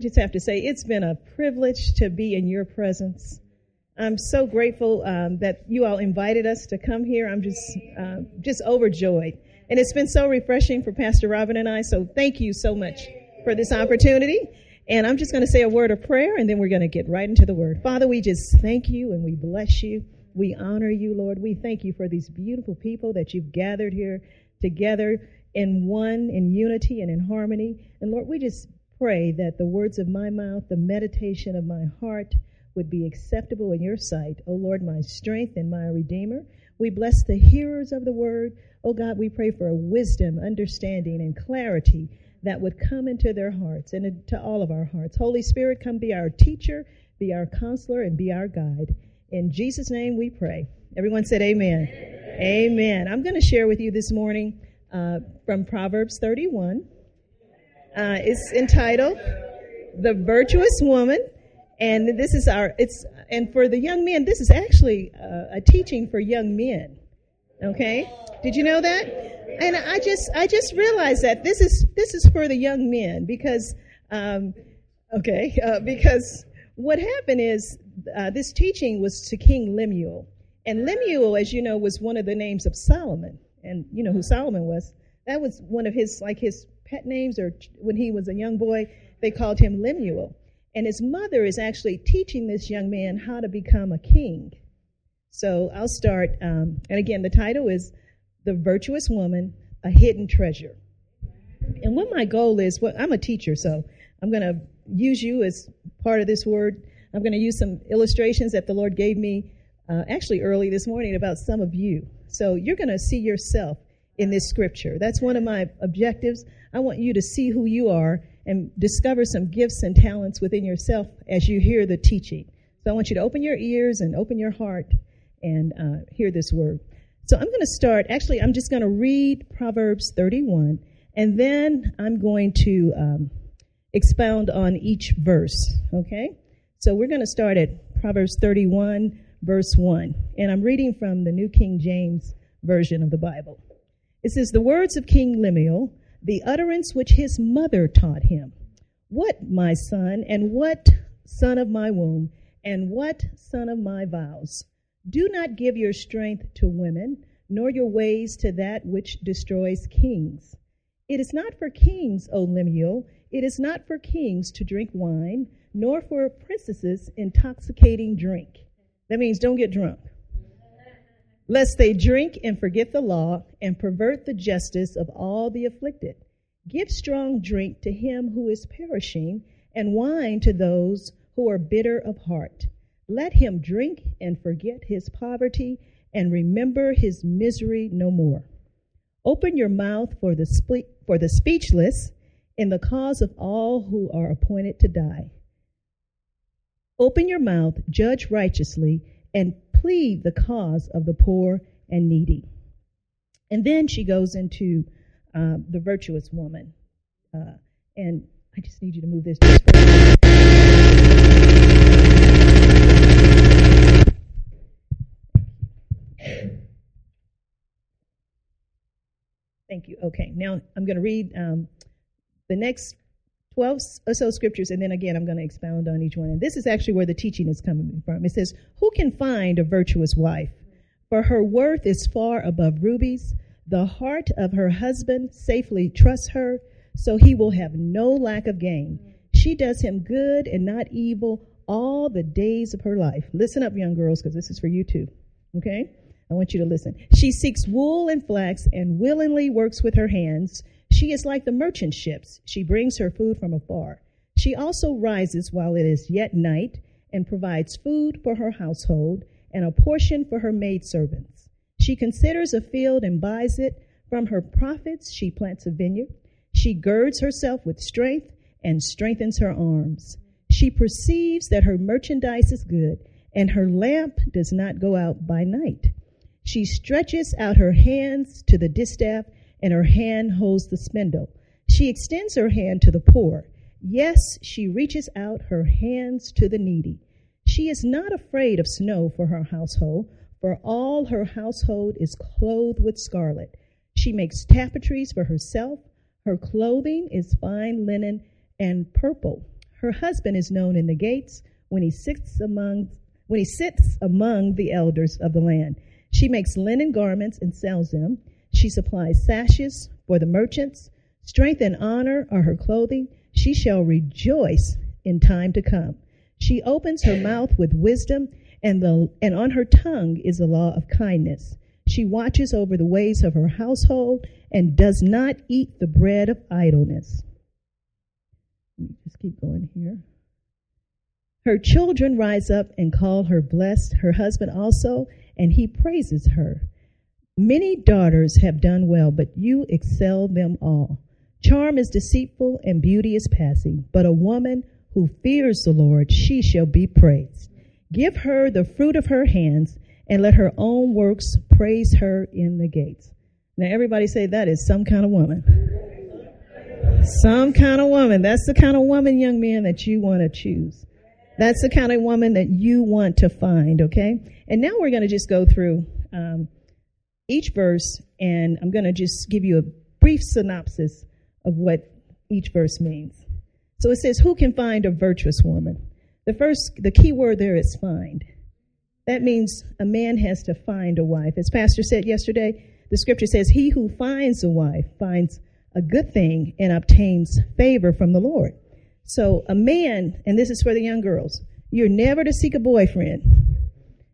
just have to say it's been a privilege to be in your presence. I'm so grateful um, that you all invited us to come here. I'm just uh, just overjoyed, and it's been so refreshing for Pastor Robin and I. So thank you so much for this opportunity. And I'm just going to say a word of prayer, and then we're going to get right into the word. Father, we just thank you and we bless you. We honor you, Lord. We thank you for these beautiful people that you've gathered here together in one, in unity and in harmony. And Lord, we just pray that the words of my mouth, the meditation of my heart would be acceptable in your sight. O Lord, my strength and my redeemer. We bless the hearers of the word. O God, we pray for wisdom, understanding, and clarity that would come into their hearts and into all of our hearts. Holy Spirit, come be our teacher, be our counselor, and be our guide. In Jesus' name we pray. Everyone said amen. Amen. amen. I'm going to share with you this morning uh, from Proverbs 31. Uh, it's entitled "The Virtuous Woman," and this is our. It's and for the young men, this is actually uh, a teaching for young men. Okay, did you know that? And I just I just realized that this is this is for the young men because um, okay uh, because what happened is uh, this teaching was to King Lemuel, and Lemuel, as you know, was one of the names of Solomon, and you know who Solomon was. That was one of his like his pet names, or when he was a young boy, they called him Lemuel. And his mother is actually teaching this young man how to become a king. So I'll start. Um, and again, the title is The Virtuous Woman, a Hidden Treasure. And what my goal is, well, I'm a teacher, so I'm going to use you as part of this word. I'm going to use some illustrations that the Lord gave me uh, actually early this morning about some of you. So you're going to see yourself in this scripture. That's one of my objectives. I want you to see who you are and discover some gifts and talents within yourself as you hear the teaching. So I want you to open your ears and open your heart and uh, hear this word. So I'm going to start. Actually, I'm just going to read Proverbs 31, and then I'm going to um, expound on each verse. Okay? So we're going to start at Proverbs 31, verse 1. And I'm reading from the New King James Version of the Bible. It says, The words of King Lemuel, the utterance which his mother taught him. What, my son, and what, son of my womb, and what, son of my vows? Do not give your strength to women, nor your ways to that which destroys kings. It is not for kings, O Lemuel, it is not for kings to drink wine, nor for princesses intoxicating drink. That means don't get drunk lest they drink and forget the law and pervert the justice of all the afflicted. Give strong drink to him who is perishing, and wine to those who are bitter of heart. Let him drink and forget his poverty, and remember his misery no more. Open your mouth for the, for the speechless in the cause of all who are appointed to die. Open your mouth, judge righteously, and plead the cause of the poor and needy. And then she goes into uh, the virtuous woman. Uh, and I just need you to move this Thank you. Okay, now I'm going to read um, the next 12 or uh, so scriptures, and then again, I'm going to expound on each one. And this is actually where the teaching is coming from. It says, Who can find a virtuous wife? For her worth is far above rubies. The heart of her husband safely trusts her, so he will have no lack of gain. She does him good and not evil all the days of her life. Listen up, young girls, because this is for you too. Okay? I want you to listen. She seeks wool and flax and willingly works with her hands. She is like the merchant ships. She brings her food from afar. She also rises while it is yet night and provides food for her household and a portion for her maidservants. She considers a field and buys it. From her profits, she plants a vineyard. She girds herself with strength and strengthens her arms. She perceives that her merchandise is good and her lamp does not go out by night. She stretches out her hands to the distaff and her hand holds the spindle. She extends her hand to the poor. Yes, she reaches out her hands to the needy. She is not afraid of snow for her household, for all her household is clothed with scarlet. She makes tapestries for herself. Her clothing is fine linen and purple. Her husband is known in the gates when he sits among when he sits among the elders of the land. She makes linen garments and sells them. She supplies sashes for the merchants. Strength and honor are her clothing. She shall rejoice in time to come. She opens her mouth with wisdom, and, the, and on her tongue is the law of kindness. She watches over the ways of her household and does not eat the bread of idleness. Let me just keep going here. Her children rise up and call her blessed, her husband also, and he praises her. Many daughters have done well, but you excel them all. Charm is deceitful and beauty is passing, but a woman who fears the Lord, she shall be praised. Give her the fruit of her hands, and let her own works praise her in the gates. Now, everybody say that is some kind of woman. Some kind of woman. That's the kind of woman, young man, that you want to choose. That's the kind of woman that you want to find, okay? And now we're going to just go through um, each verse, and I'm going to just give you a brief synopsis of what each verse means. So it says, Who can find a virtuous woman? The first, the key word there is find. That means a man has to find a wife. As Pastor said yesterday, the scripture says, He who finds a wife finds a good thing and obtains favor from the Lord. So a man, and this is for the young girls, you're never to seek a boyfriend.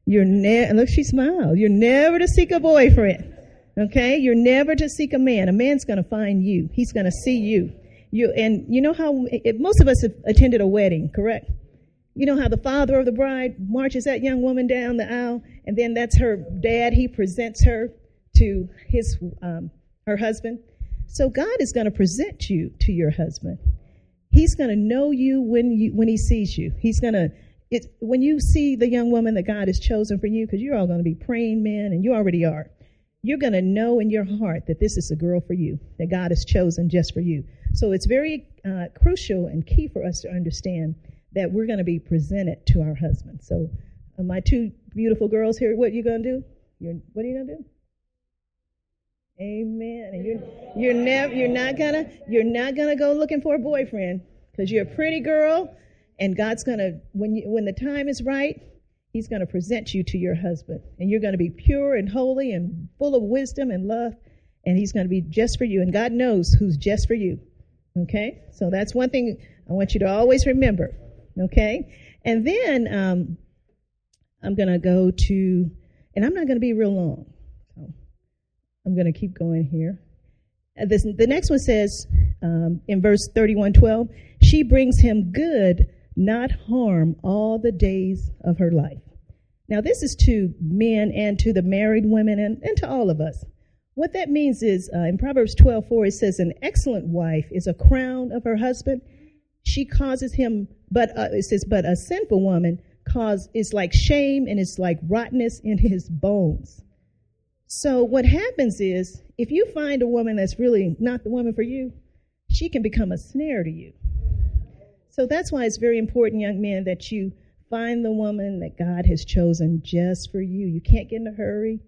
You're never, look, she smiled. You're never to seek a boyfriend. Okay? You're never to seek a man. A man's going to find you. He's going to see you. You, and you know how, it, most of us have attended a wedding, correct? You know how the father of the bride marches that young woman down the aisle, and then that's her dad. He presents her to his, um, her husband. So God is going to present you to your husband. He's going to know you when you when he sees you. He's going to it, when you see the young woman that God has chosen for you, because you're all going to be praying men, and you already are. You're going to know in your heart that this is a girl for you, that God has chosen just for you. So it's very uh, crucial and key for us to understand that we're going to be presented to our husband. So, uh, my two beautiful girls here, what are you going to do? You're, what are you going to do? Amen. And you're you're never you're not gonna you're not gonna go looking for a boyfriend because you're a pretty girl, and God's gonna when you when the time is right, He's gonna present you to your husband, and you're gonna be pure and holy and full of wisdom and love, and He's gonna be just for you, and God knows who's just for you. Okay, so that's one thing I want you to always remember. Okay, and then um, I'm gonna go to, and I'm not gonna be real long. I'm going to keep going here. Uh, this, the next one says um, in verse 31:12, she brings him good, not harm, all the days of her life. Now, this is to men and to the married women and, and to all of us. What that means is uh, in Proverbs 12:4 it says, "An excellent wife is a crown of her husband. She causes him, but uh, it says, but a sinful woman cause is like shame and it's like rottenness in his bones." So what happens is if you find a woman that's really not the woman for you, she can become a snare to you. So that's why it's very important, young men, that you find the woman that God has chosen just for you. You can't get in a hurry.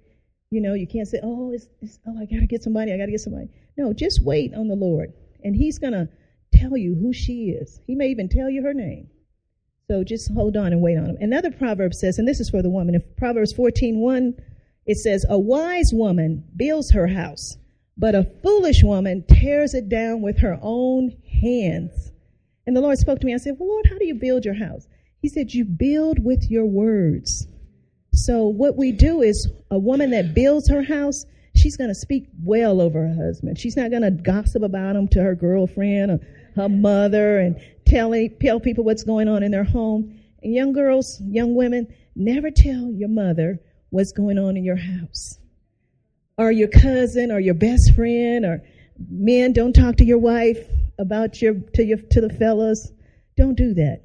You know, you can't say, "Oh, it's, it's oh, I got to get somebody. I got to get somebody." No, just wait on the Lord, and He's gonna tell you who she is. He may even tell you her name. So just hold on and wait on him. Another proverb says, and this is for the woman, if Proverbs 14, 1 it says, A wise woman builds her house, but a foolish woman tears it down with her own hands. And the Lord spoke to me. I said, Well, Lord, how do you build your house? He said, You build with your words. So, what we do is a woman that builds her house, she's going to speak well over her husband. She's not going to gossip about him to her girlfriend or her mother and tell, tell people what's going on in their home. And young girls, young women, never tell your mother what's going on in your house. Or your cousin or your best friend or men don't talk to your wife about your to your to the fellas. Don't do that.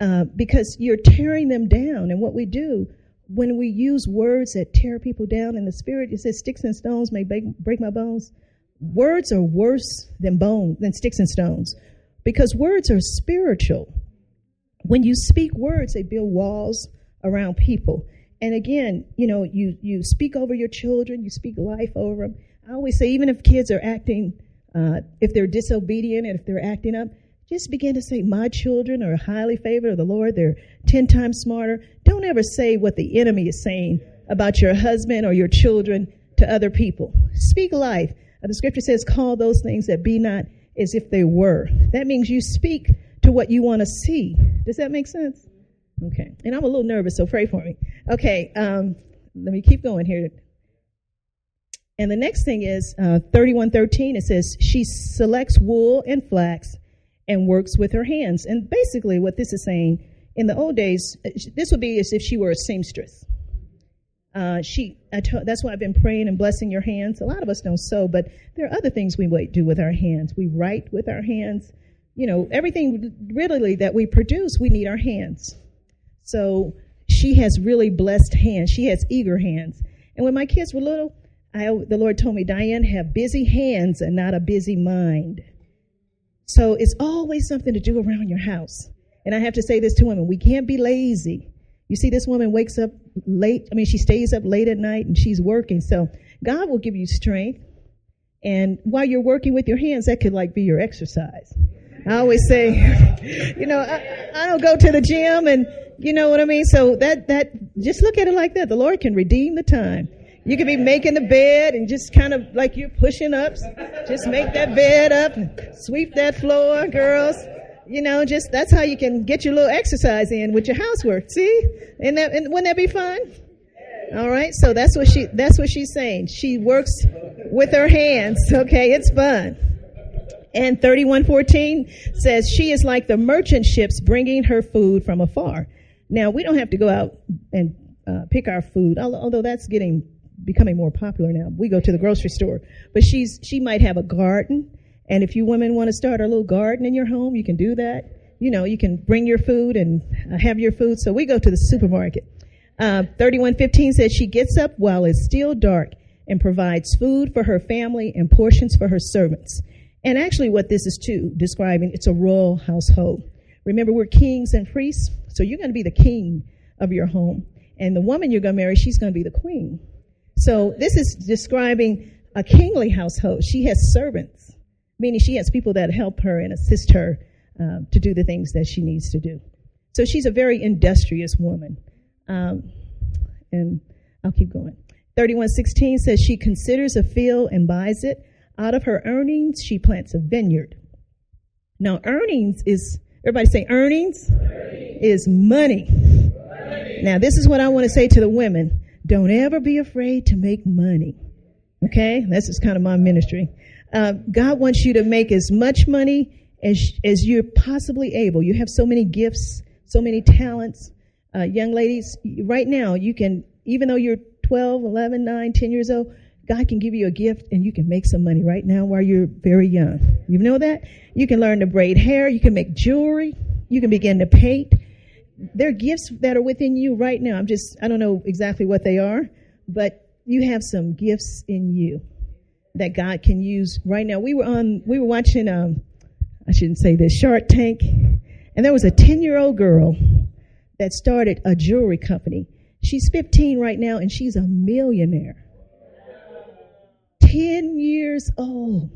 Uh, because you're tearing them down. And what we do when we use words that tear people down in the spirit, it says sticks and stones may break, break my bones. Words are worse than bone than sticks and stones because words are spiritual. When you speak words, they build walls around people. And again, you know, you, you speak over your children, you speak life over them. I always say, even if kids are acting, uh, if they're disobedient and if they're acting up, just begin to say, My children are highly favored of the Lord. They're 10 times smarter. Don't ever say what the enemy is saying about your husband or your children to other people. Speak life. Uh, the scripture says, Call those things that be not as if they were. That means you speak to what you want to see. Does that make sense? Okay. And I'm a little nervous, so pray for me. Okay. Um, let me keep going here. And the next thing is uh, 3113. It says, She selects wool and flax and works with her hands. And basically, what this is saying, in the old days, uh, this would be as if she were a seamstress. Uh, she, that's why I've been praying and blessing your hands. A lot of us don't sew, but there are other things we might do with our hands. We write with our hands. You know, everything really that we produce, we need our hands. So she has really blessed hands. She has eager hands. And when my kids were little, I, the Lord told me, Diahann, have busy hands and not a busy mind. So it's always something to do around your house. And I have to say this to women. We can't be lazy. You see, this woman wakes up late. I mean, she stays up late at night and she's working. So God will give you strength. And while you're working with your hands, that could like be your exercise. I always say, you know, I, I don't go to the gym and you know what I mean? So that, that, just look at it like that. The Lord can redeem the time. You could be making the bed and just kind of like you're pushing up. Just make that bed up sweep that floor, girls. You know, just that's how you can get your little exercise in with your housework. See? And that and wouldn't that be fun? All right. So that's what she that's what she's saying. She works with her hands. Okay, it's fun. And 3114 says she is like the merchant ships bringing her food from afar. Now, we don't have to go out and uh, pick our food, although that's getting becoming more popular now. We go to the grocery store, but she's she might have a garden, and if you women want to start a little garden in your home, you can do that. You know, you can bring your food and uh, have your food. So we go to the supermarket. Uh, 3115 says she gets up while it's still dark and provides food for her family and portions for her servants. And actually, what this is too describing, it's a royal household. Remember, we're kings and priests, so you're going to be the king of your home. And the woman you're going to marry, she's going to be the queen. So this is describing a kingly household. She has servants, meaning she has people that help her and assist her um, to do the things that she needs to do. So she's a very industrious woman. Um, and I'll keep going. 3116 says she considers a field and buys it. Out of her earnings, she plants a vineyard. Now, earnings is, everybody say earnings, earnings. is money. money. Now, this is what I want to say to the women. Don't ever be afraid to make money. Okay? This is kind of my ministry. Uh, God wants you to make as much money as, as you're possibly able. You have so many gifts, so many talents. Uh, young ladies, right now, you can, even though you're 12, 11, 9, 10 years old, God can give you a gift and you can make some money right now while you're very young. You know that? You can learn to braid hair. You can make jewelry. You can begin to paint there are gifts that are within you right now. I'm just, I don't know exactly what they are, but you have some gifts in you that God can use right now. We were on, we were watching, um, I shouldn't say this, Shark Tank, and there was a 10 year old girl that started a jewelry company. She's 15 right now and she's a millionaire. 10 years old.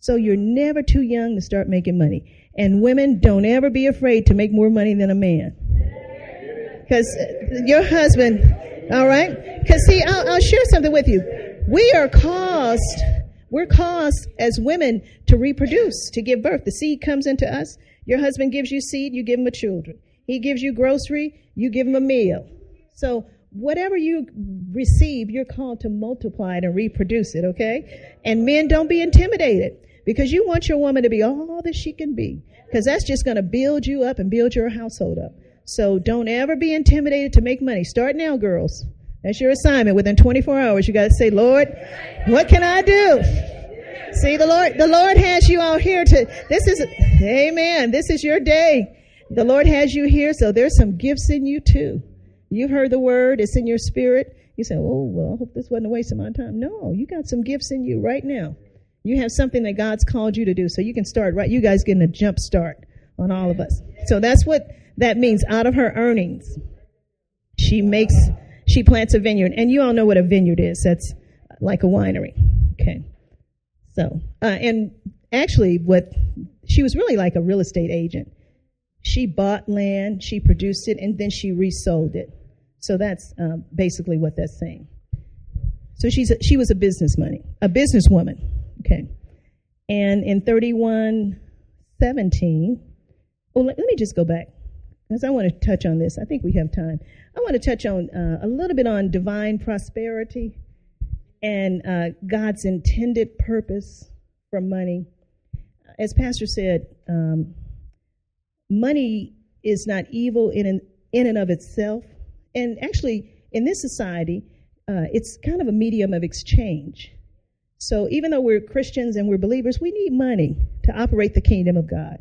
So you're never too young to start making money. And women, don't ever be afraid to make more money than a man. Because your husband, all right? Because see, I'll, I'll share something with you. We are caused, we're caused as women to reproduce, to give birth. The seed comes into us. Your husband gives you seed, you give him a children. He gives you grocery, you give him a meal. So whatever you receive, you're called to multiply it and reproduce it, okay? And men, don't be intimidated because you want your woman to be all that she can be because that's just going to build you up and build your household up. So don't ever be intimidated to make money. Start now, girls. That's your assignment. Within 24 hours, you got to say, Lord, what can I do? See, the Lord, the Lord has you all here to, this is, amen. This is your day. The Lord has you here, so there's some gifts in you too. You've heard the word, it's in your spirit. You say, oh, well, I hope this wasn't a waste of my time. No, you got some gifts in you right now. You have something that God's called you to do. So you can start right. You guys getting a jump start on all of us. So that's what that means. Out of her earnings, she makes, she plants a vineyard. And you all know what a vineyard is. That's like a winery. Okay. So, uh, and actually, what she was really like a real estate agent. She bought land, she produced it, and then she resold it. So that's um, basically what that's saying. So she's a, she was a business money, a businesswoman. Okay. And in 3117, oh, let, let me just go back because I want to touch on this. I think we have time. I want to touch on uh, a little bit on divine prosperity and uh, God's intended purpose for money. As Pastor said, um, money is not evil in and, in and of itself. And actually, in this society, uh, it's kind of a medium of exchange. So even though we're Christians and we're believers, we need money to operate the kingdom of God.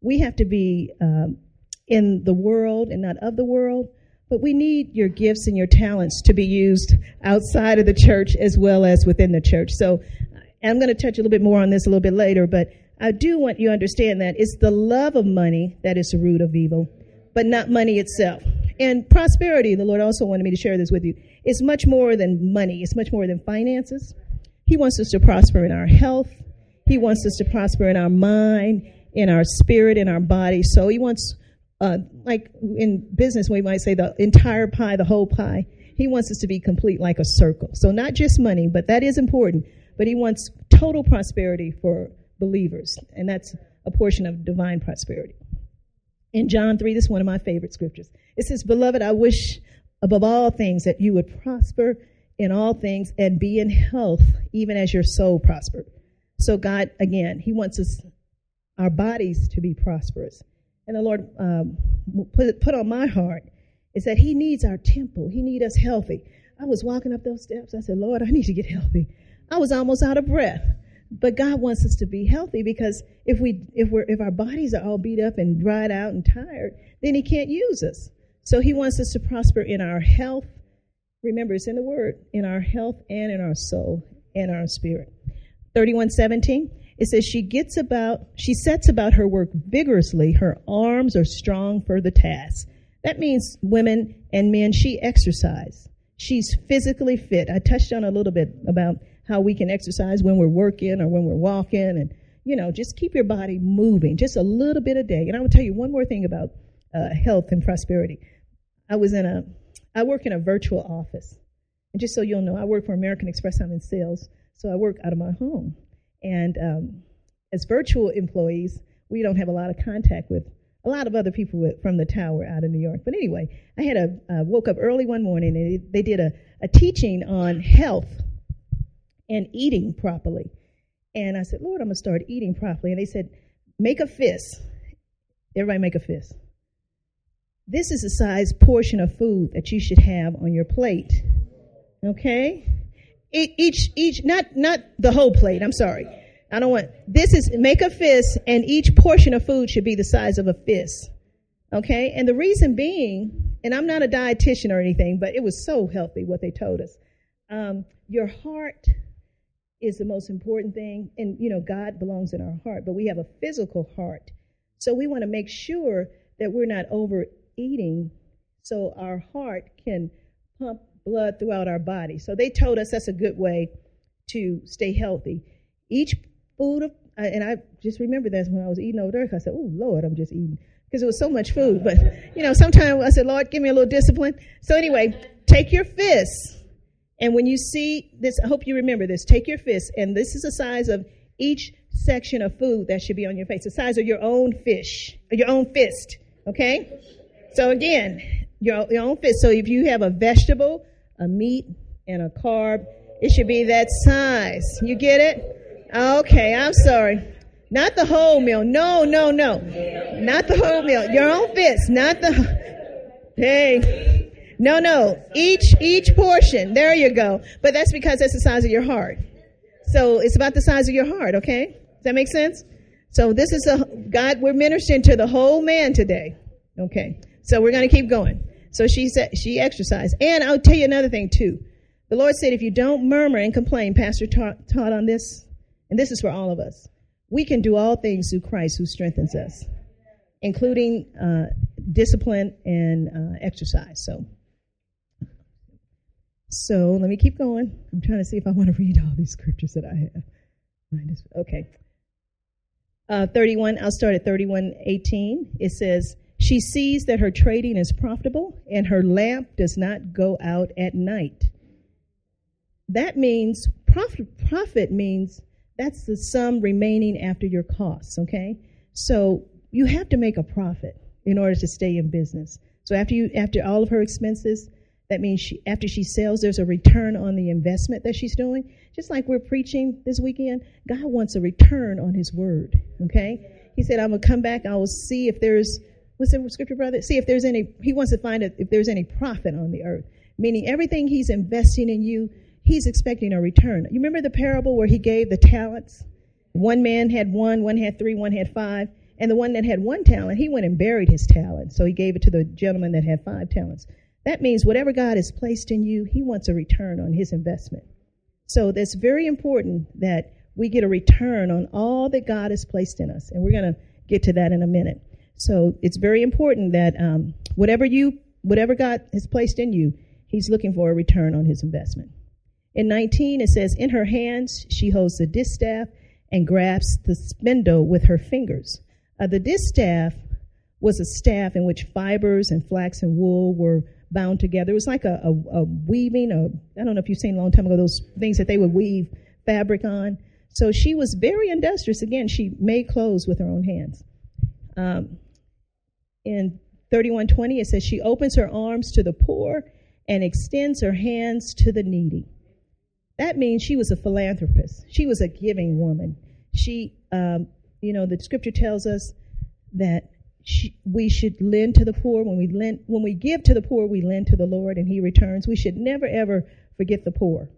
We have to be um, in the world and not of the world, but we need your gifts and your talents to be used outside of the church as well as within the church. So I'm going to touch a little bit more on this a little bit later, but I do want you to understand that it's the love of money that is the root of evil, but not money itself. And prosperity, the Lord also wanted me to share this with you, is much more than money. It's much more than finances. He wants us to prosper in our health. He wants us to prosper in our mind, in our spirit, in our body. So he wants, uh, like in business, we might say the entire pie, the whole pie. He wants us to be complete like a circle. So not just money, but that is important. But he wants total prosperity for believers, and that's a portion of divine prosperity. In John 3, this is one of my favorite scriptures. It says, Beloved, I wish above all things that you would prosper in all things and be in health, even as your soul prospered. So, God, again, He wants us, our bodies to be prosperous. And the Lord um, put, put on my heart is that He needs our temple. He needs us healthy. I was walking up those steps. I said, Lord, I need to get healthy. I was almost out of breath. But God wants us to be healthy because if we if we're if our bodies are all beat up and dried out and tired, then He can't use us. So He wants us to prosper in our health. Remember, it's in the Word, in our health and in our soul and our spirit. Thirty-one seventeen. It says she gets about she sets about her work vigorously. Her arms are strong for the task. That means women and men. She exercise. She's physically fit. I touched on a little bit about how we can exercise when we're working or when we're walking and you know just keep your body moving just a little bit a day and i will tell you one more thing about uh, health and prosperity i was in a i work in a virtual office and just so you'll know i work for american express i'm in sales so i work out of my home and um, as virtual employees we don't have a lot of contact with a lot of other people with, from the tower out of New York. But anyway, I had a uh, woke up early one morning and they did a, a teaching on health and eating properly. And I said, Lord, I'm going to start eating properly. And they said, make a fist. Everybody make a fist. This is the size portion of food that you should have on your plate. Okay? Each, each, not, not the whole plate. I'm sorry. I don't want, this is, make a fist and each portion of food should be the size of a fist. Okay? And the reason being, and I'm not a dietitian or anything, but it was so healthy what they told us. Um, your heart is the most important thing. And, you know, God belongs in our heart, but we have a physical heart. So we want to make sure that we're not overeating so our heart can pump blood throughout our body. So they told us that's a good way to stay healthy. Each food, of, uh, and I just remember that when I was eating over there, I said, oh, Lord, I'm just eating. Because it was so much food. But, you know, sometimes I said, Lord, give me a little discipline. So anyway, take your fists and when you see this, I hope you remember this. Take your fist, and this is the size of each section of food that should be on your face, the size of your own fish, your own fist. Okay? So again, your, your own fist. So if you have a vegetable, a meat, and a carb, it should be that size. You get it? Okay, I'm sorry. Not the whole meal. No, no, no. Not the whole meal. Your own fist, not the. Hey. No, no. Each each portion. There you go. But that's because that's the size of your heart. So it's about the size of your heart, okay? Does that make sense? So this is a God, we're ministering to the whole man today. Okay. So we're going to keep going. So she said she exercised. And I'll tell you another thing too. The Lord said if you don't murmur and complain, Pastor taught, taught on this, and this is for all of us. We can do all things through Christ who strengthens us, including uh, discipline and uh, exercise. So so let me keep going. I'm trying to see if I want to read all these scriptures that I have. Okay. uh, 31, I'll start at 31:18. It says, "She sees that her trading is profitable, and her lamp does not go out at night." That means profit. Profit means that's the sum remaining after your costs. Okay, so you have to make a profit in order to stay in business. So after you, after all of her expenses, that means she, after she sells, there's a return on the investment that she's doing. Just like we're preaching this weekend, God wants a return on His word. Okay? He said, "I'm gonna come back. I will see if there's what's the scripture, brother? See if there's any. He wants to find out if there's any profit on the earth. Meaning everything He's investing in you, He's expecting a return. You remember the parable where He gave the talents? One man had one, one had three, one had five. And the one that had one talent, he went and buried his talent. So he gave it to the gentleman that had five talents. That means whatever God has placed in you, he wants a return on his investment. So that's very important that we get a return on all that God has placed in us. And we're going to get to that in a minute. So it's very important that um, whatever you, whatever God has placed in you, he's looking for a return on his investment. In 19, it says, In her hands she holds the distaff and grasps the spindle with her fingers. Uh, the distaff was a staff in which fibers and flax and wool were bound together. It was like a, a, a weaving, I don't know if you've seen a long time ago those things that they would weave fabric on. So she was very industrious. Again, she made clothes with her own hands. Um, in 3120, it says, She opens her arms to the poor and extends her hands to the needy. That means she was a philanthropist. She was a giving woman. She, um, you know, the scripture tells us that she, we should lend to the poor. When we lend, when we give to the poor, we lend to the Lord, and He returns. We should never ever forget the poor.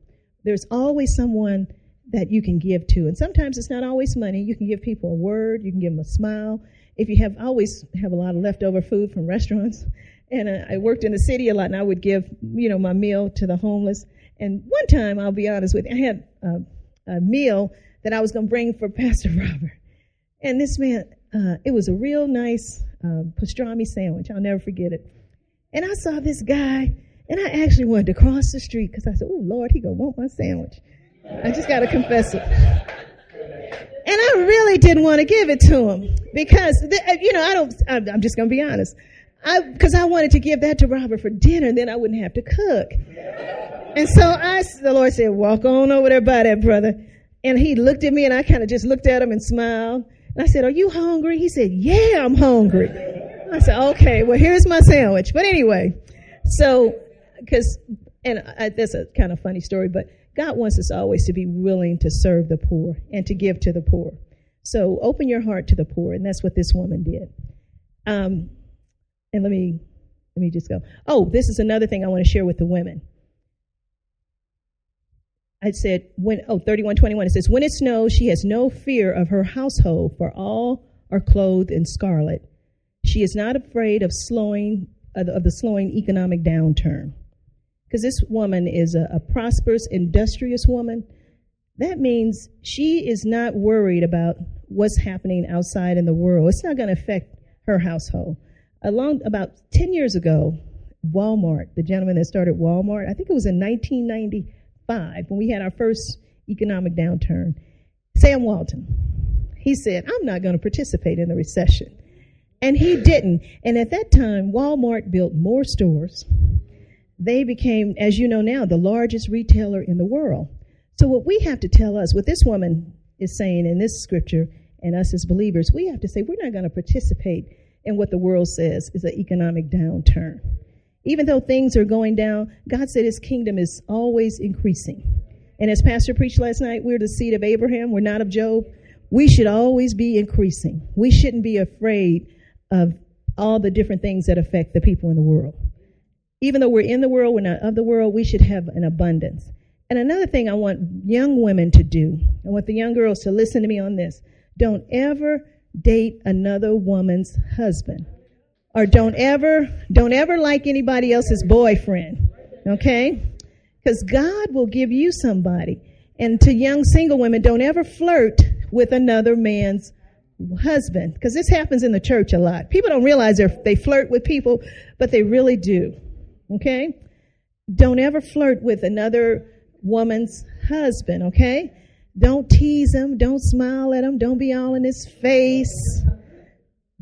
There's always someone that you can give to, and sometimes it's not always money. You can give people a word. You can give them a smile. If you have, I always have a lot of leftover food from restaurants, and uh, I worked in the city a lot, and I would give, you know, my meal to the homeless. And one time, I'll be honest with you, I had a, a meal that I was going to bring for Pastor Robert, and this man, uh, it was a real nice uh, pastrami sandwich. I'll never forget it. And I saw this guy, and I actually wanted to cross the street because I said, "Oh Lord, he gonna want my sandwich." I just got to confess it. And I really didn't want to give it to him because, uh, you know, I don't. I'm, I'm just gonna be honest. I because I wanted to give that to Robert for dinner, and then I wouldn't have to cook. And so I, the Lord said, "Walk on over there by that brother." And he looked at me, and I kind of just looked at him and smiled. And I said, Are you hungry? He said, Yeah, I'm hungry. I said, Okay, well, here's my sandwich. But anyway, so, because, and I, that's a kind of funny story, but God wants us always to be willing to serve the poor and to give to the poor. So open your heart to the poor, and that's what this woman did. Um, and let me let me just go. Oh, this is another thing I want to share with the women. I said, when, oh, 3121, it says, when it snows, she has no fear of her household, for all are clothed in scarlet. She is not afraid of slowing, of the slowing economic downturn. Because this woman is a, a prosperous, industrious woman. That means she is not worried about what's happening outside in the world. It's not going to affect her household. Along about 10 years ago, Walmart, the gentleman that started Walmart, I think it was in 1995 when we had our first economic downturn, Sam Walton, he said, I'm not going to participate in the recession. And he didn't. And at that time, Walmart built more stores. They became, as you know now, the largest retailer in the world. So, what we have to tell us, what this woman is saying in this scripture, and us as believers, we have to say we're not going to participate in what the world says is an economic downturn. Even though things are going down, God said his kingdom is always increasing. And as Pastor preached last night, we're the seed of Abraham, we're not of Job. We should always be increasing. We shouldn't be afraid of all the different things that affect the people in the world. Even though we're in the world, we're not of the world, we should have an abundance. And another thing I want young women to do, I want the young girls to listen to me on this. Don't ever date another woman's husband. Or don't ever don't ever like anybody else's boyfriend okay? Because god will give you somebody. And to young single women don't ever flirt with another man's husband. Because this happens in the church a lot. People don't realize they flirt with people but they really do okay don't ever flirt with another woman's husband okay Don't tease him. Don't smile at him. Don't be all in his face.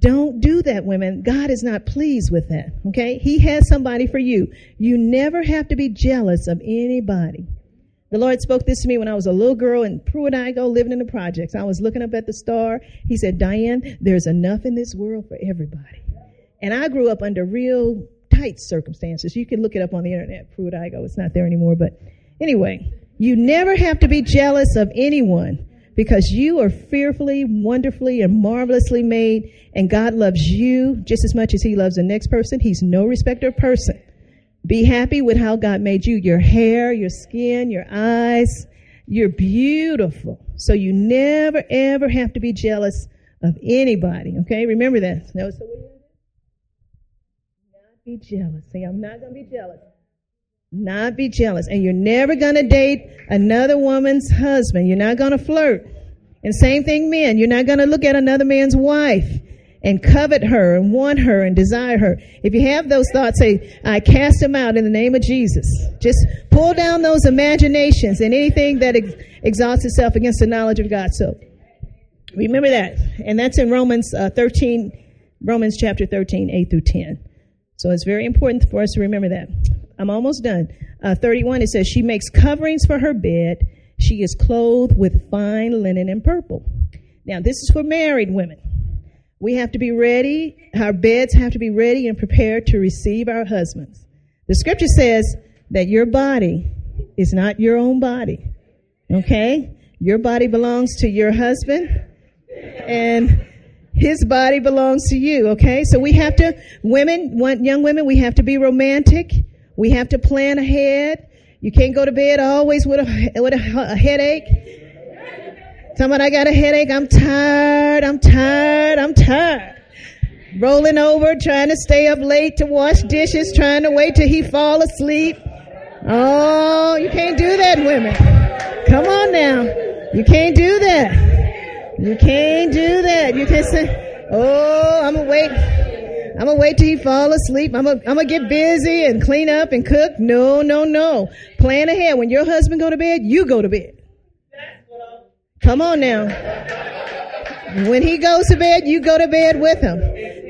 Don't do that, women. God is not pleased with that. Okay? He has somebody for you. You never have to be jealous of anybody. The Lord spoke this to me when I was a little girl in Pruitt-Igoe living in the projects. I was looking up at the star. He said, Diahann, there's enough in this world for everybody. And I grew up under real tight circumstances. You can look it up on the internet, Pruitt-Igoe. It's not there anymore. But anyway, you never have to be jealous of anyone because you are fearfully, wonderfully, and marvelously made, and God loves you just as much as He loves the next person. He's no respecter of person. Be happy with how God made you. Your hair, your skin, your eyes. You're beautiful. So you never ever have to be jealous of anybody. Okay? Remember that. No, so be jealous. Say, I'm not going to be jealous. Not be jealous. And you're never going to date another woman's husband. You're not going to flirt. And same thing, men. You're not going to look at another man's wife and covet her and want her and desire her. If you have those thoughts, say, I cast them out in the name of Jesus. Just pull down those imaginations and anything that ex- exalts itself against the knowledge of God. So remember that. And that's in Romans uh, 13, Romans chapter 13, 8 through 10. So it's very important for us to remember that. I'm almost done. Uh, 31, it says, She makes coverings for her bed. She is clothed with fine linen and purple. Now, this is for married women. We have to be ready. Our beds have to be ready and prepared to receive our husbands. The scripture says that your body is not your own body. Okay? Your body belongs to your husband and his body belongs to you. Okay? So we have to, women, want young women, we have to be romantic. We have to plan ahead. You can't go to bed always with a, with a, a headache. Somebody, I got a headache. I'm tired. I'm tired. I'm tired. Rolling over, trying to stay up late to wash dishes, trying to wait till he fall asleep. Oh, you can't do that, women. Come on now. You can't do that. You can't do that. You can't say, oh, I'm gonna wait. I'm gonna wait till he fall asleep. I'm I'm gonna get busy and clean up and cook. No, no, no. Plan ahead. When your husband go to bed, you go to bed. Come on now. When he goes to bed, you go to bed with him.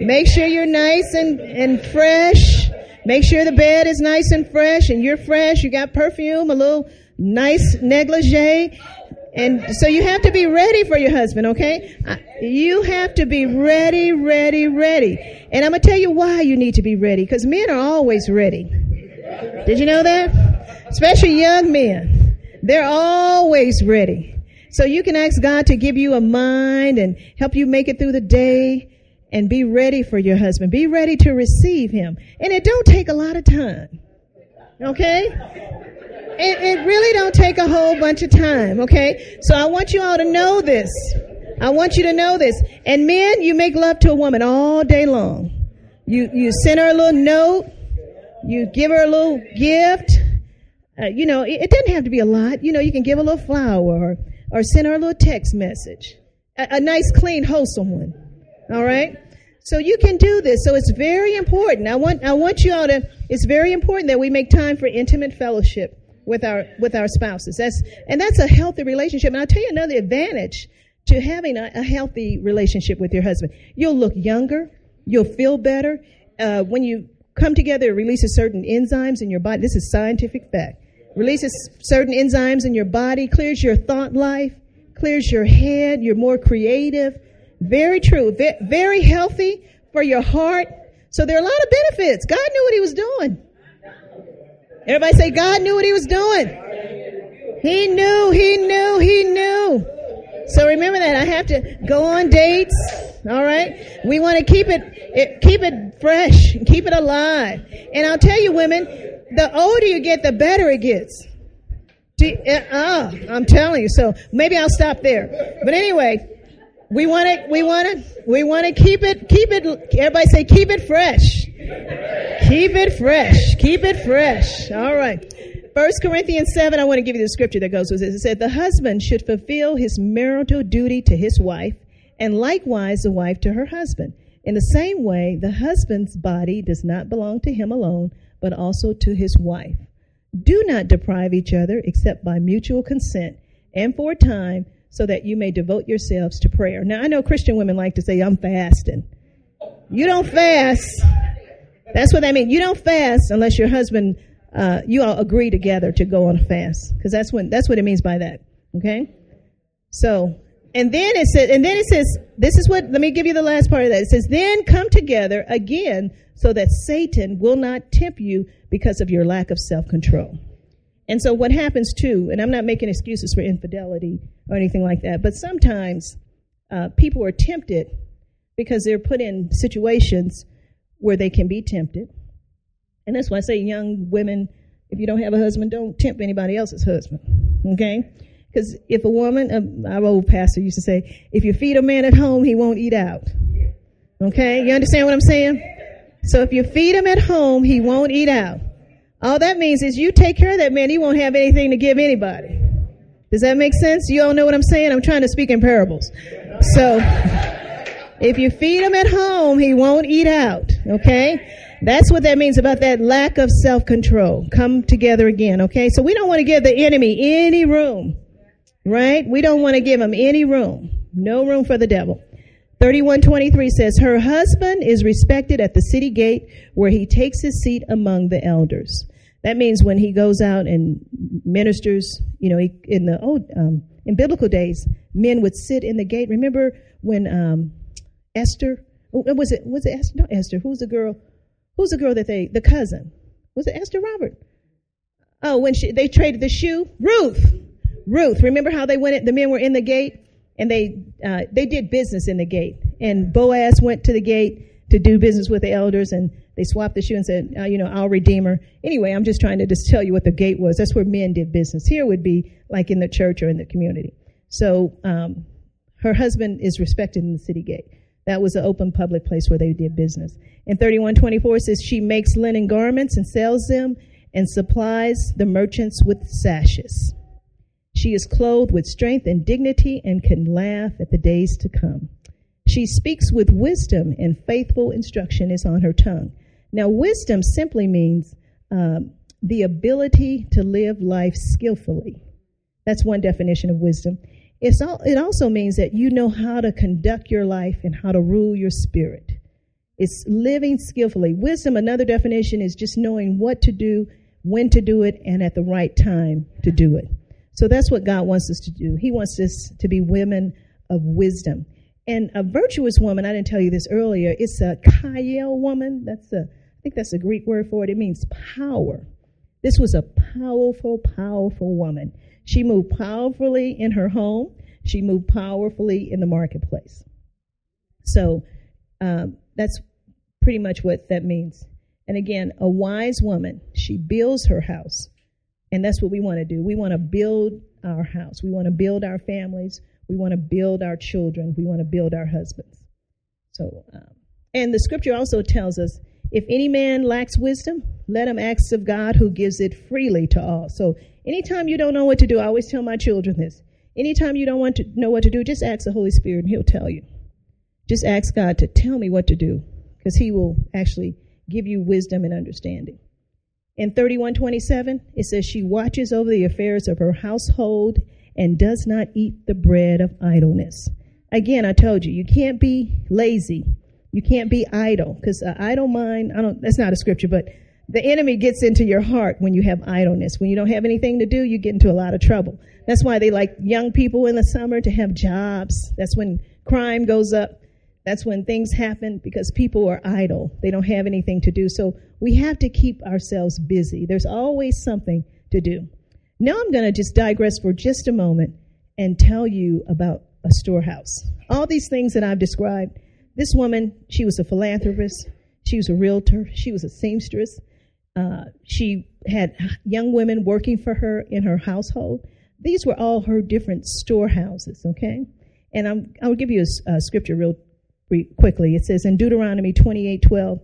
Make sure you're nice and, and fresh. Make sure the bed is nice and fresh and you're fresh. You got perfume, a little nice negligee. And so you have to be ready for your husband, okay? Uh, you have to be ready, ready, ready. And I'm going to tell you why you need to be ready because men are always ready. Did you know that? Especially young men. They're always ready. So you can ask God to give you a mind and help you make it through the day and be ready for your husband. Be ready to receive him. And it don't take a lot of time. Okay? It, it really don't take a whole bunch of time. Okay? So I want you all to know this. I want you to know this. And men, you make love to a woman all day long. You, you send her a little note. You give her a little gift. Uh, you know, it, it, doesn't have to be a lot. You know, you can give a little flower or or send her a little text message. A, a nice, clean, wholesome one. All right? So you can do this. So it's very important. I want, I want you all to, it's very important that we make time for intimate fellowship with our, with our spouses. That's, and that's a healthy relationship. And I'll tell you another advantage to having a, a healthy relationship with your husband. You'll look younger. You'll feel better. Uh, when you come together, it releases certain enzymes in your body. This is scientific fact releases certain enzymes in your body, clears your thought life, clears your head, you're more creative. Very true. Very healthy for your heart. So there are a lot of benefits. God knew what he was doing. Everybody say, God knew what he was doing. He knew, he knew, he knew. So remember that I have to go on dates. All right. We want to keep it, it, keep it fresh, keep it alive. And I'll tell you women, the older you get, the better it gets. Uh, I'm telling you. So maybe I'll stop there. But anyway, we want to, we want to, we want to keep it, keep it, everybody say keep it fresh. Keep it fresh. Keep it fresh. All right. First Corinthians 7, I want to give you the scripture that goes with this. It said, the husband should fulfill his marital duty to his wife and likewise the wife to her husband. In the same way, the husband's body does not belong to him alone, but also to his wife. Do not deprive each other except by mutual consent and for a time so that you may devote yourselves to prayer. Now, I know Christian women like to say, I'm fasting. You don't fast. That's what I mean. You don't fast unless your husband, uh, you all agree together to go on a fast. Cause that's when, that's what it means by that. Okay? So, and then it says, and then it says, this is what, let me give you the last part of that. It says, then come together again so that Satan will not tempt you because of your lack of self-control. And so what happens too, and I'm not making excuses for infidelity or anything like that, but sometimes uh, people are tempted because they're put in situations where they can be tempted. And that's why I say, young women, if you don't have a husband, don't tempt anybody else's husband. Okay? Because if a woman, uh, our old pastor used to say, if you feed a man at home, he won't eat out. Okay? You understand what I'm saying? So if you feed him at home, he won't eat out. All that means is you take care of that man, he won't have anything to give anybody. Does that make sense? You all know what I'm saying? I'm trying to speak in parables. So, if you feed him at home, he won't eat out. Okay? That's what that means about that lack of self-control. Come together again. Okay? So we don't want to give the enemy any room. Right? We don't want to give him any room. No room for the devil. 3123 says, Her husband is respected at the city gate where he takes his seat among the elders. That means when he goes out and ministers, you know, he, in the old, um, in biblical days, men would sit in the gate. Remember when um, Esther, was it was it Esther? Not Esther. Who's the girl? Who's the girl that they the cousin? Was it Esther Robert? Oh, when she, they traded the shoe, Ruth. Ruth. Remember how they went? The men were in the gate and they uh, they did business in the gate. And Boaz went to the gate to do business with the elders, and they swapped the shoe and said, uh, you know, I'll redeem her. Anyway, I'm just trying to just tell you what the gate was. That's where men did business. Here would be like in the church or in the community. So um, her husband is respected in the city gate. That was an open public place where they did business. And 3124 says she makes linen garments and sells them and supplies the merchants with sashes. She is clothed with strength and dignity and can laugh at the days to come. She speaks with wisdom and faithful instruction is on her tongue. Now, wisdom simply means um, the ability to live life skillfully. That's one definition of wisdom. It's all, it also means that you know how to conduct your life and how to rule your spirit. It's living skillfully. Wisdom, another definition, is just knowing what to do, when to do it, and at the right time to do it. So that's what God wants us to do. He wants us to be women of wisdom. And a virtuous woman, I didn't tell you this earlier, it's a chayil woman. That's a think that's a Greek word for it. It means power. This was a powerful, powerful woman. She moved powerfully in her home. She moved powerfully in the marketplace. So um, that's pretty much what that means. And again, a wise woman, she builds her house. And that's what we want to do. We want to build our house. We want to build our families. We want to build our children. We want to build our husbands. So, um, and the scripture also tells us if any man lacks wisdom, let him ask of God who gives it freely to all. So anytime you don't know what to do, I always tell my children this. Anytime you don't want to know what to do, just ask the Holy Spirit and he'll tell you. Just ask God to tell me what to do because he will actually give you wisdom and understanding. In 3127, it says she watches over the affairs of her household and does not eat the bread of idleness. Again, I told you, you can't be lazy you can't be idle because uh, idle mind, I don't, that's not a scripture, but the enemy gets into your heart when you have idleness. When you don't have anything to do, you get into a lot of trouble. That's why they like young people in the summer to have jobs. That's when crime goes up. That's when things happen because people are idle. They don't have anything to do. So we have to keep ourselves busy. There's always something to do. Now I'm going to just digress for just a moment and tell you about a storehouse. All these things that I've described, this woman, she was a philanthropist. She was a realtor. She was a seamstress. Uh, she had young women working for her in her household. These were all her different storehouses, okay? And I'm, I'll give you a, a scripture real, quickly. It says in Deuteronomy 28 12,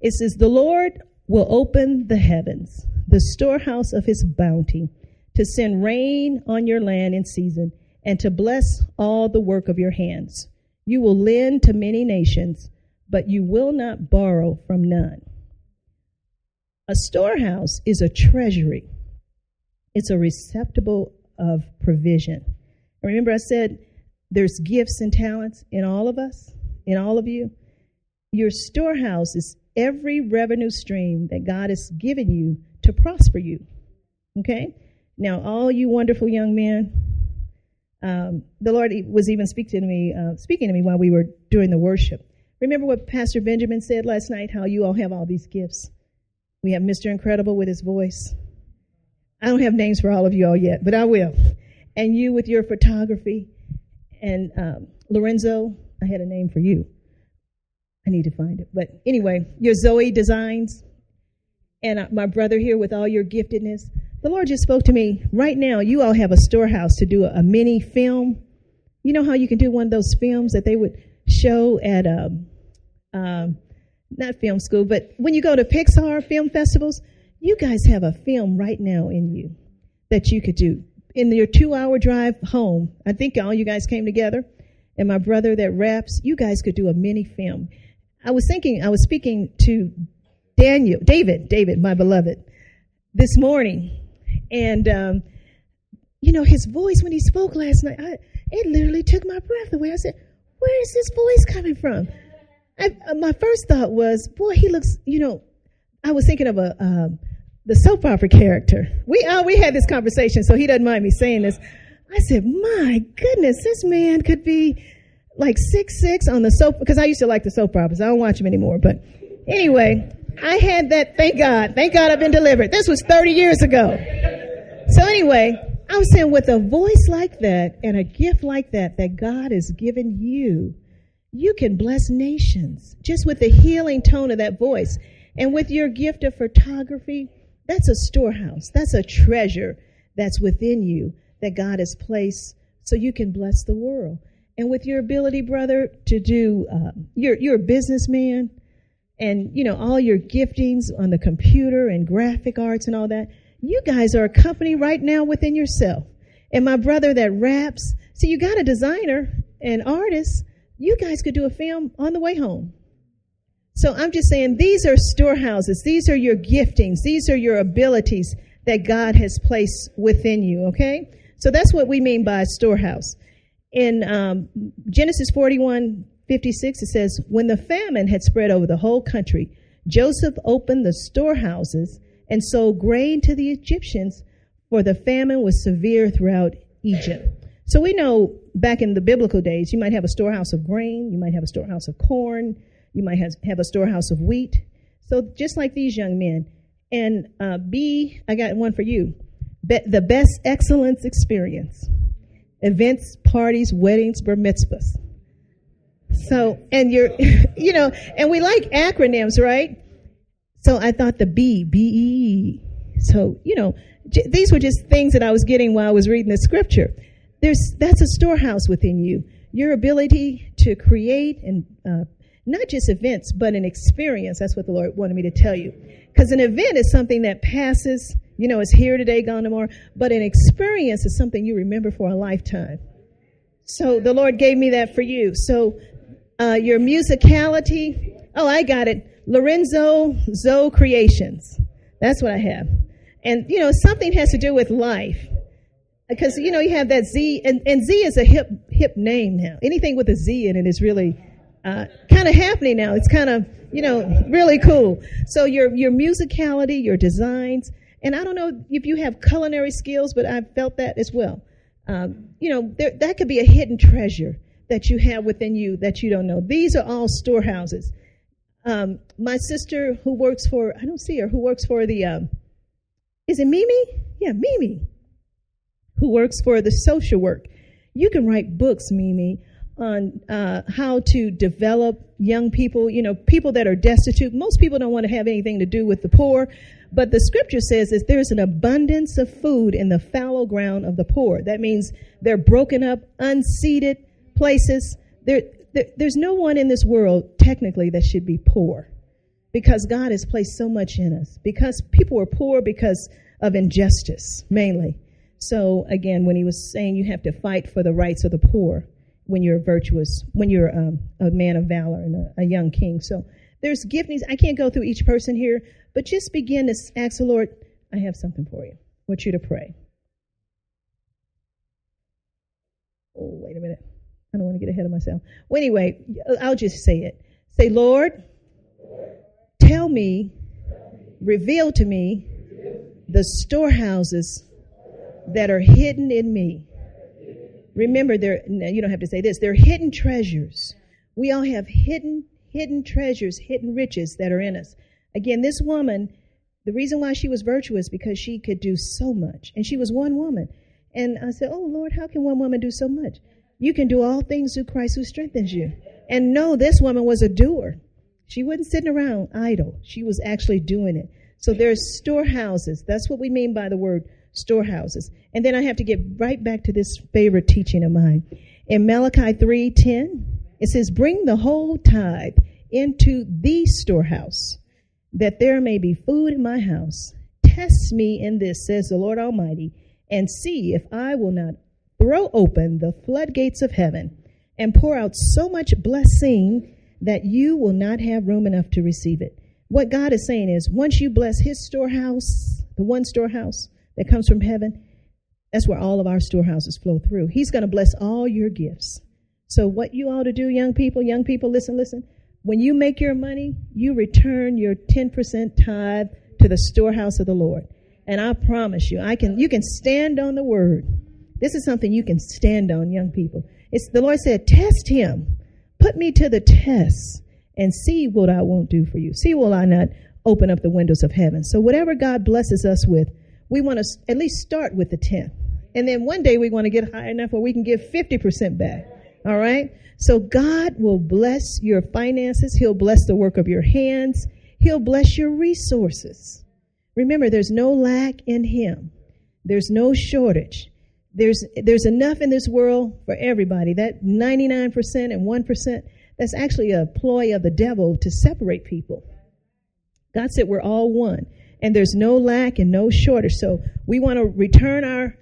it says, The Lord will open the heavens, the storehouse of his bounty, to send rain on your land in season, and to bless all the work of your hands. You will lend to many nations, but you will not borrow from none. A storehouse is a treasury. It's a receptacle of provision. Remember, I said there's gifts and talents in all of us, in all of you. Your storehouse is every revenue stream that God has given you to prosper you. Okay? Now, all you wonderful young men, um, the Lord was even speaking to me, uh, speaking to me while we were doing the worship. Remember what Pastor Benjamin said last night? How you all have all these gifts. We have Mr. Incredible with his voice. I don't have names for all of you all yet, but I will. And you with your photography. And um, Lorenzo, I had a name for you. I need to find it. But anyway, your Zoe designs. And uh, my brother here with all your giftedness. The Lord just spoke to me. Right now, you all have a storehouse to do a, a mini film. You know how you can do one of those films that they would show at um, um, not film school, but when you go to Pixar film festivals, you guys have a film right now in you that you could do. In your two hour drive home, I think all you guys came together, and my brother that raps, you guys could do a mini film. I was thinking, I was speaking to Daniel, David, David, my beloved, this morning, and, um, you know, his voice when he spoke last night, I, it literally took my breath away. I said, where is this voice coming from? I, uh, my first thought was, boy, he looks, you know, I was thinking of a, um, the soap opera character. We, uh, we had this conversation, so he doesn't mind me saying this. I said, my goodness, this man could be like six six on the soap, because I used to like the soap operas. I don't watch them anymore, but anyway, I had that, thank God, thank God I've been delivered. This was 30 years ago. So anyway, I was saying with a voice like that and a gift like that that God has given you, you can bless nations just with the healing tone of that voice. And with your gift of photography, that's a storehouse. That's a treasure that's within you that God has placed so you can bless the world. And with your ability, brother, to do, uh, you're, you're a businessman and, you know, all your giftings on the computer and graphic arts and all that. You guys are a company right now within yourself. And my brother that raps, so you got a designer and artist you guys could do a film on the way home. So I'm just saying these are storehouses. These are your giftings. These are your abilities that God has placed within you. Okay. So that's what we mean by storehouse. In um, Genesis 41, 56, it says, When the famine had spread over the whole country, Joseph opened the storehouses and sold grain to the Egyptians, for the famine was severe throughout Egypt. So we know back in the biblical days, you might have a storehouse of grain, you might have a storehouse of corn, you might have, have a storehouse of wheat. So just like these young men. And uh, B, I got one for you. Be- the best excellence experience. Events, parties, weddings, bar mitzvahs. So, and you're, you know, and we like acronyms, right? So I thought the B, B-E-E. So, you know, j- these were just things that I was getting while I was reading the scripture there's that's a storehouse within you. Your ability to create and uh, not just events, but an experience. That's what the Lord wanted me to tell you. Because an event is something that passes, you know, it's here today, gone tomorrow. But an experience is something you remember for a lifetime. So the Lord gave me that for you. So uh, your musicality. Oh, I got it. Lorenzo Zoe Creations. That's what I have. And, you know, something has to do with life because you know you have that Z, and, and Z is a hip hip name now. Anything with a Z in it is really uh, kind of happening now. It's kind of you know really cool. So your your musicality, your designs, and I don't know if you have culinary skills, but I've felt that as well. Um, you know there, that could be a hidden treasure that you have within you that you don't know. These are all storehouses. Um, my sister who works for I don't see her who works for the um, is it Mimi? Yeah, Mimi who works for the social work. You can write books, Mimi, on uh, how to develop young people, you know, people that are destitute. Most people don't want to have anything to do with the poor, but the scripture says that there's an abundance of food in the fallow ground of the poor. That means they're broken up, unseated places. There, there, there's no one in this world technically that should be poor because God has placed so much in us. Because people are poor because of injustice, mainly. So again, when he was saying you have to fight for the rights of the poor when you're virtuous, when you're um, a man of valor and a, a young king. So there's giftings. I can't go through each person here, but just begin to ask the Lord, I have something for you. I want you to pray. Oh, wait a minute. I don't want to get ahead of myself. Well, anyway, I'll just say it. Say, Lord, tell me, reveal to me the storehouses that are hidden in me. Remember, there. You don't have to say this. They're hidden treasures. We all have hidden, hidden treasures, hidden riches that are in us. Again, this woman, the reason why she was virtuous because she could do so much, and she was one woman. And I said, "Oh Lord, how can one woman do so much?" You can do all things through Christ who strengthens you. And no, this woman was a doer. She wasn't sitting around idle. She was actually doing it. So there's storehouses. That's what we mean by the word storehouses. And then I have to get right back to this favorite teaching of mine. In Malachi 3:10, it says, "Bring the whole tithe into the storehouse, that there may be food in my house. Test me in this," says the Lord Almighty, "and see if I will not throw open the floodgates of heaven and pour out so much blessing that you will not have room enough to receive it." What God is saying is, once you bless his storehouse, the one storehouse that comes from heaven, that's where all of our storehouses flow through. He's going to bless all your gifts. So what you ought to do, young people, young people, listen, listen. When you make your money, you return your 10% tithe to the storehouse of the Lord. And I promise you, I can, you can stand on the word. This is something you can stand on, young people. It's, the Lord said, test him. Put me to the test and see what I won't do for you. See will I not open up the windows of heaven. So whatever God blesses us with, we want to at least start with the 10. And then one day we want to get high enough where we can give 50% back. All right? So God will bless your finances. He'll bless the work of your hands. He'll bless your resources. Remember, there's no lack in Him. There's no shortage. There's, there's enough in this world for everybody. That 99% and 1%, that's actually a ploy of the devil to separate people. God said we're all one, and there's no lack and no shortage. So we want to return our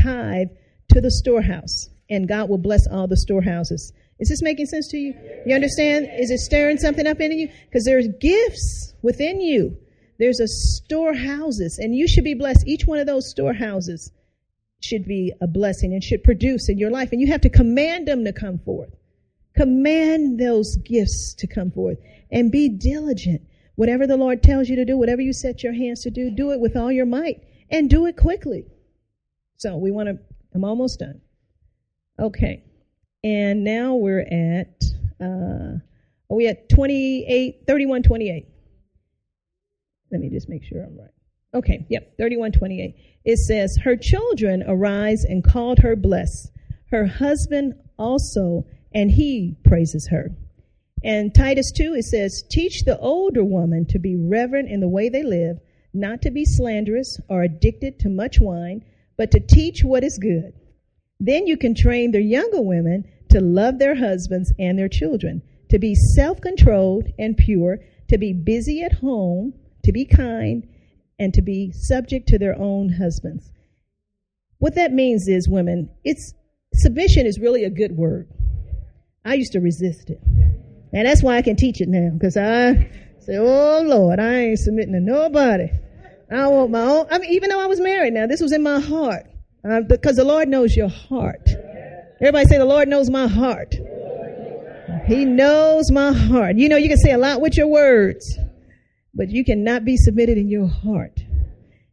tithe to the storehouse, and God will bless all the storehouses. Is this making sense to you? You understand? Is it stirring something up in you? Because there's gifts within you. There's a storehouses, and you should be blessed. Each one of those storehouses should be a blessing and should produce in your life, and you have to command them to come forth. Command those gifts to come forth and be diligent. Whatever the Lord tells you to do, whatever you set your hands to do, do it with all your might and do it quickly. So we want to, I'm almost done. Okay. And now we're at, uh, are we at 28, 31, 28? Let me just make sure I'm right. Okay, yep, 31, 28. It says, Her children arise and called her blessed. Her husband also and he praises her. And Titus 2, it says, Teach the older woman to be reverent in the way they live, not to be slanderous or addicted to much wine, but to teach what is good. Then you can train the younger women to love their husbands and their children, to be self controlled and pure, to be busy at home, to be kind, and to be subject to their own husbands. What that means is, women, it's submission is really a good word. I used to resist it. And that's why I can teach it now, because I say, oh Lord, I ain't submitting to nobody. I want my own, I mean, even though I was married now, this was in my heart. Uh, because the Lord knows your heart. Everybody say, the Lord knows my heart. He knows my heart. You know, you can say a lot with your words, but you cannot be submitted in your heart.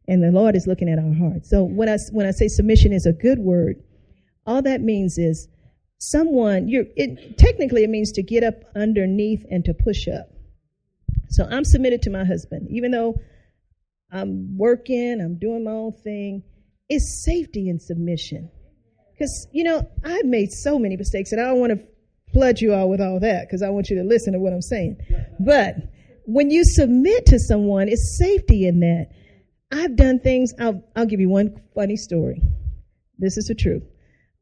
And the Lord is looking at our heart. So when I, when I say submission is a good word, all that means is someone you're it technically it means to get up underneath and to push up so i'm submitted to my husband even though i'm working i'm doing my own thing it's safety and submission because you know i've made so many mistakes and i don't want to flood you all with all that because i want you to listen to what i'm saying but when you submit to someone it's safety in that i've done things i'll, I'll give you one funny story this is the truth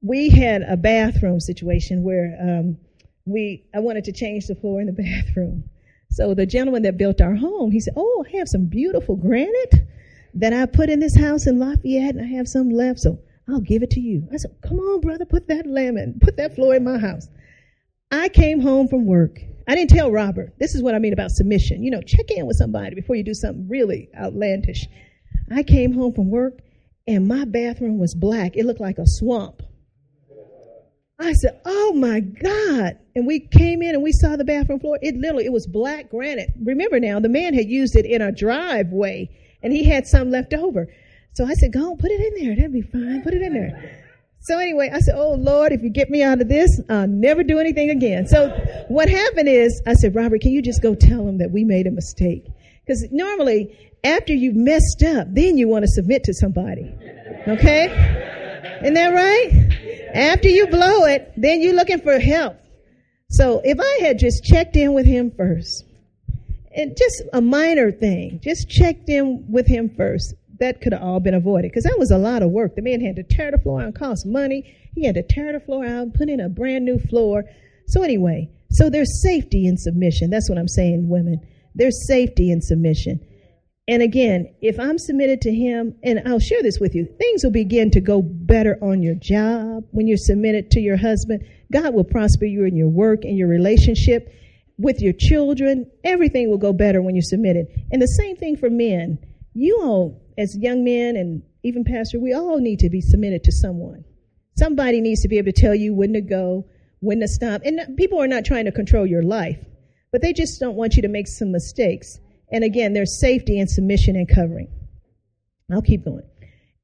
we had a bathroom situation where um, we I wanted to change the floor in the bathroom. So the gentleman that built our home, he said, "Oh, I have some beautiful granite that I put in this house in Lafayette, and I have some left, so I'll give it to you." I said, "Come on, brother, put that lemon, put that floor in my house." I came home from work. I didn't tell Robert. This is what I mean about submission. You know, check in with somebody before you do something really outlandish. I came home from work, and my bathroom was black. It looked like a swamp. I said, "Oh my God!" And we came in and we saw the bathroom floor. It literally it was black granite. Remember now, the man had used it in a driveway, and he had some left over. So I said, "Go on, put it in there. That'd be fine. Put it in there." So anyway, I said, "Oh Lord, if you get me out of this, I'll never do anything again." So what happened is, I said, "Robert, can you just go tell him that we made a mistake?" Because normally, after you've messed up, then you want to submit to somebody. Okay? Isn't that right? After you blow it, then you're looking for help. So if I had just checked in with him first, and just a minor thing, just checked in with him first, that could have all been avoided because that was a lot of work. The man had to tear the floor out, cost money. He had to tear the floor out, and put in a brand new floor. So anyway, so there's safety in submission. That's what I'm saying, women. There's safety in submission. And again, if I'm submitted to him, and I'll share this with you, things will begin to go better on your job when you're submitted to your husband. God will prosper you in your work and your relationship with your children. Everything will go better when you're submitted. And the same thing for men. You all, as young men and even pastor, we all need to be submitted to someone. Somebody needs to be able to tell you when to go, when to stop. And people are not trying to control your life, but they just don't want you to make some mistakes. And again, there's safety and submission and covering. I'll keep going.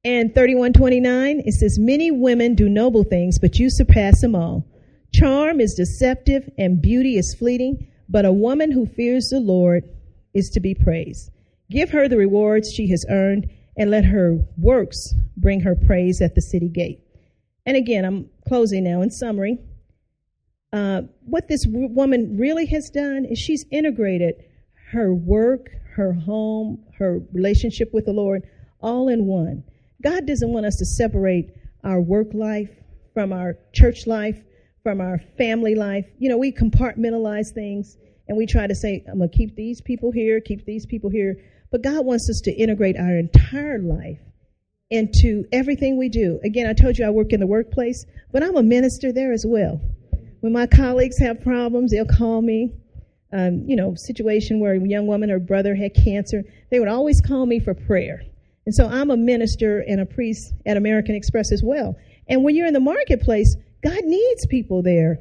And 3129, it says, Many women do noble things, but you surpass them all. Charm is deceptive and beauty is fleeting, but a woman who fears the Lord is to be praised. Give her the rewards she has earned, and let her works bring her praise at the city gate. And again, I'm closing now in summary. Uh, what this woman really has done is she's integrated her work, her home, her relationship with the Lord, all in one. God doesn't want us to separate our work life from our church life, from our family life. You know, we compartmentalize things and we try to say, I'm going to keep these people here, keep these people here. But God wants us to integrate our entire life into everything we do. Again, I told you I work in the workplace, but I'm a minister there as well. When my colleagues have problems, they'll call me um, you know, situation where a young woman or brother had cancer, they would always call me for prayer. And so I'm a minister and a priest at American Express as well. And when you're in the marketplace, God needs people there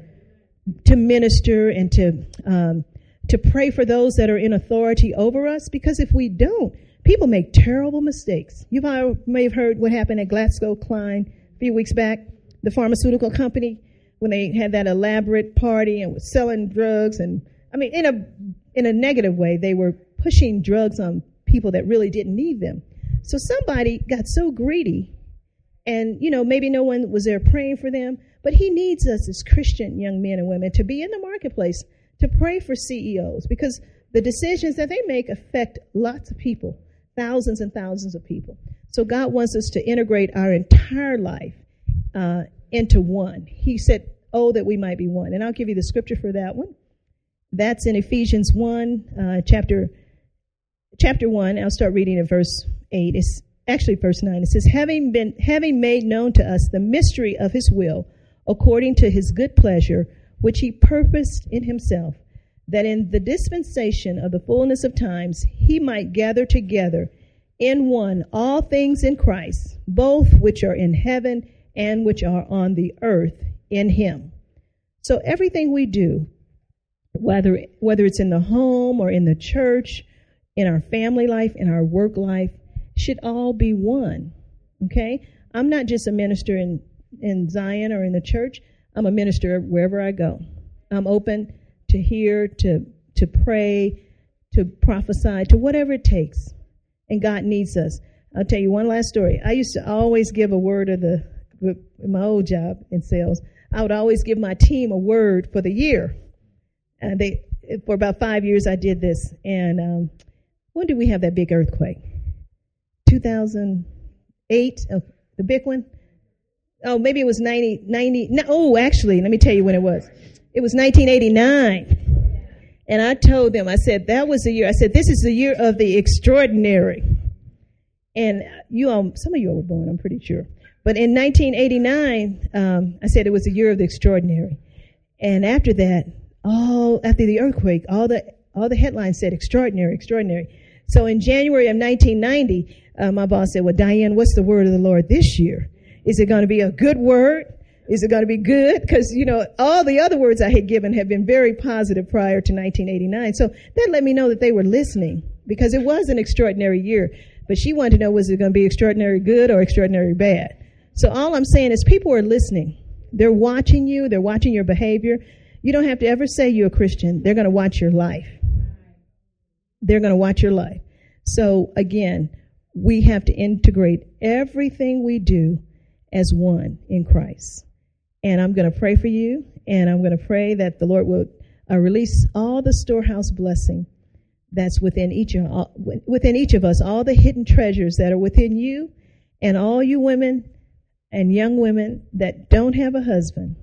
to minister and to um, to pray for those that are in authority over us. Because if we don't, people make terrible mistakes. You may have heard what happened at Glaxo Kline a few weeks back, the pharmaceutical company, when they had that elaborate party and was selling drugs and I mean, in a in a negative way, they were pushing drugs on people that really didn't need them. So somebody got so greedy, and you know, maybe no one was there praying for them. But he needs us as Christian young men and women to be in the marketplace to pray for CEOs because the decisions that they make affect lots of people, thousands and thousands of people. So God wants us to integrate our entire life uh, into one. He said, "Oh, that we might be one." And I'll give you the scripture for that one. That's in Ephesians 1, uh, chapter, chapter 1. I'll start reading at verse 8. It's actually verse 9. It says, having been, having made known to us the mystery of his will, according to his good pleasure, which he purposed in himself, that in the dispensation of the fullness of times he might gather together in one all things in Christ, both which are in heaven and which are on the earth in him. So everything we do, whether whether it's in the home or in the church, in our family life, in our work life, should all be one. Okay? I'm not just a minister in in Zion or in the church. I'm a minister wherever I go. I'm open to hear, to to pray, to prophesy, to whatever it takes. And God needs us. I'll tell you one last story. I used to always give a word of the my old job in sales. I would always give my team a word for the year. And they, for about five years, I did this. And um, when did we have that big earthquake? 2008, oh, the big one. Oh, maybe it was 90, 90. No, oh, actually, let me tell you when it was. It was 1989. And I told them, I said, that was the year. I said, this is the year of the extraordinary. And you all, some of you all were born, I'm pretty sure. But in 1989, um, I said it was the year of the extraordinary. And after that, all after the earthquake, all the all the headlines said extraordinary, extraordinary. So in January of 1990, uh, my boss said, "Well, Diahann, what's the word of the Lord this year? Is it going to be a good word? Is it going to be good? Because, you know, all the other words I had given had been very positive prior to 1989. So that let me know that they were listening because it was an extraordinary year. But she wanted to know was it going to be extraordinary good or extraordinary bad? So all I'm saying is people are listening. They're watching you. They're watching your behavior. You don't have to ever say you're a Christian. They're going to watch your life. They're going to watch your life. So again, we have to integrate everything we do as one in Christ. And I'm going to pray for you, and I'm going to pray that the Lord will uh, release all the storehouse blessing that's within each of, uh, within each of us, all the hidden treasures that are within you, and all you women and young women that don't have a husband.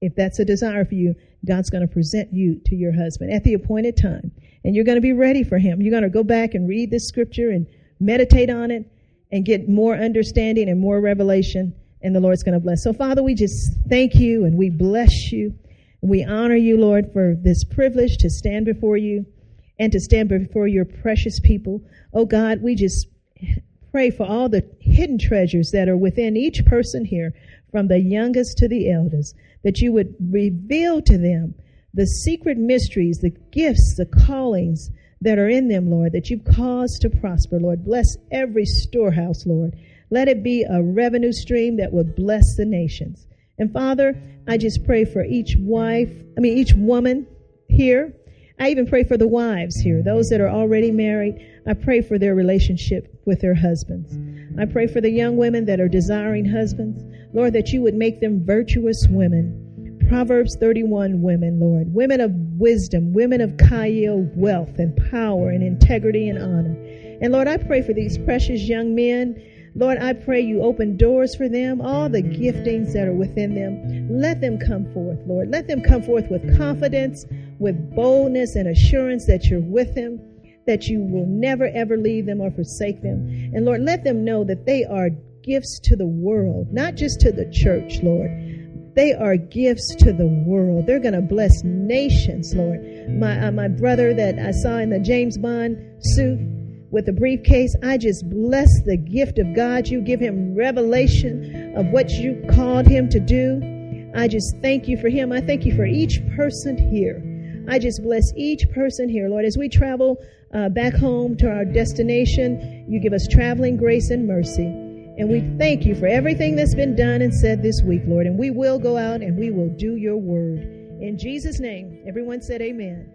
If that's a desire for you, God's going to present you to your husband at the appointed time, and you're going to be ready for him. You're going to go back and read this scripture and meditate on it and get more understanding and more revelation and the Lord's going to bless. So, Father, we just thank you and we bless you. We honor you, Lord, for this privilege to stand before you and to stand before your precious people. Oh God, we just pray for all the hidden treasures that are within each person here, from the youngest to the eldest, that you would reveal to them the secret mysteries, the gifts, the callings that are in them, Lord, that you've caused to prosper, Lord. Bless every storehouse, Lord. Let it be a revenue stream that would bless the nations. And Father, I just pray for each wife, I mean, each woman here. I even pray for the wives here, those that are already married. I pray for their relationship with their husbands. I pray for the young women that are desiring husbands. Lord, that you would make them virtuous women. Proverbs 31 women, Lord. Women of wisdom, women of chayil wealth and power and integrity and honor. And Lord, I pray for these precious young men Lord, I pray you open doors for them, all the giftings that are within them. Let them come forth, Lord. Let them come forth with confidence, with boldness and assurance that you're with them, that you will never ever leave them or forsake them. And Lord, let them know that they are gifts to the world, not just to the church, Lord. They are gifts to the world. They're going to bless nations, Lord. My uh, my brother that I saw in the James Bond suit, with a briefcase. I just bless the gift of God. You give him revelation of what you called him to do. I just thank you for him. I thank you for each person here. I just bless each person here, Lord, as we travel uh, back home to our destination. You give us traveling grace and mercy. And we thank you for everything that's been done and said this week, Lord. And we will go out and we will do your word. In Jesus' name, everyone said amen.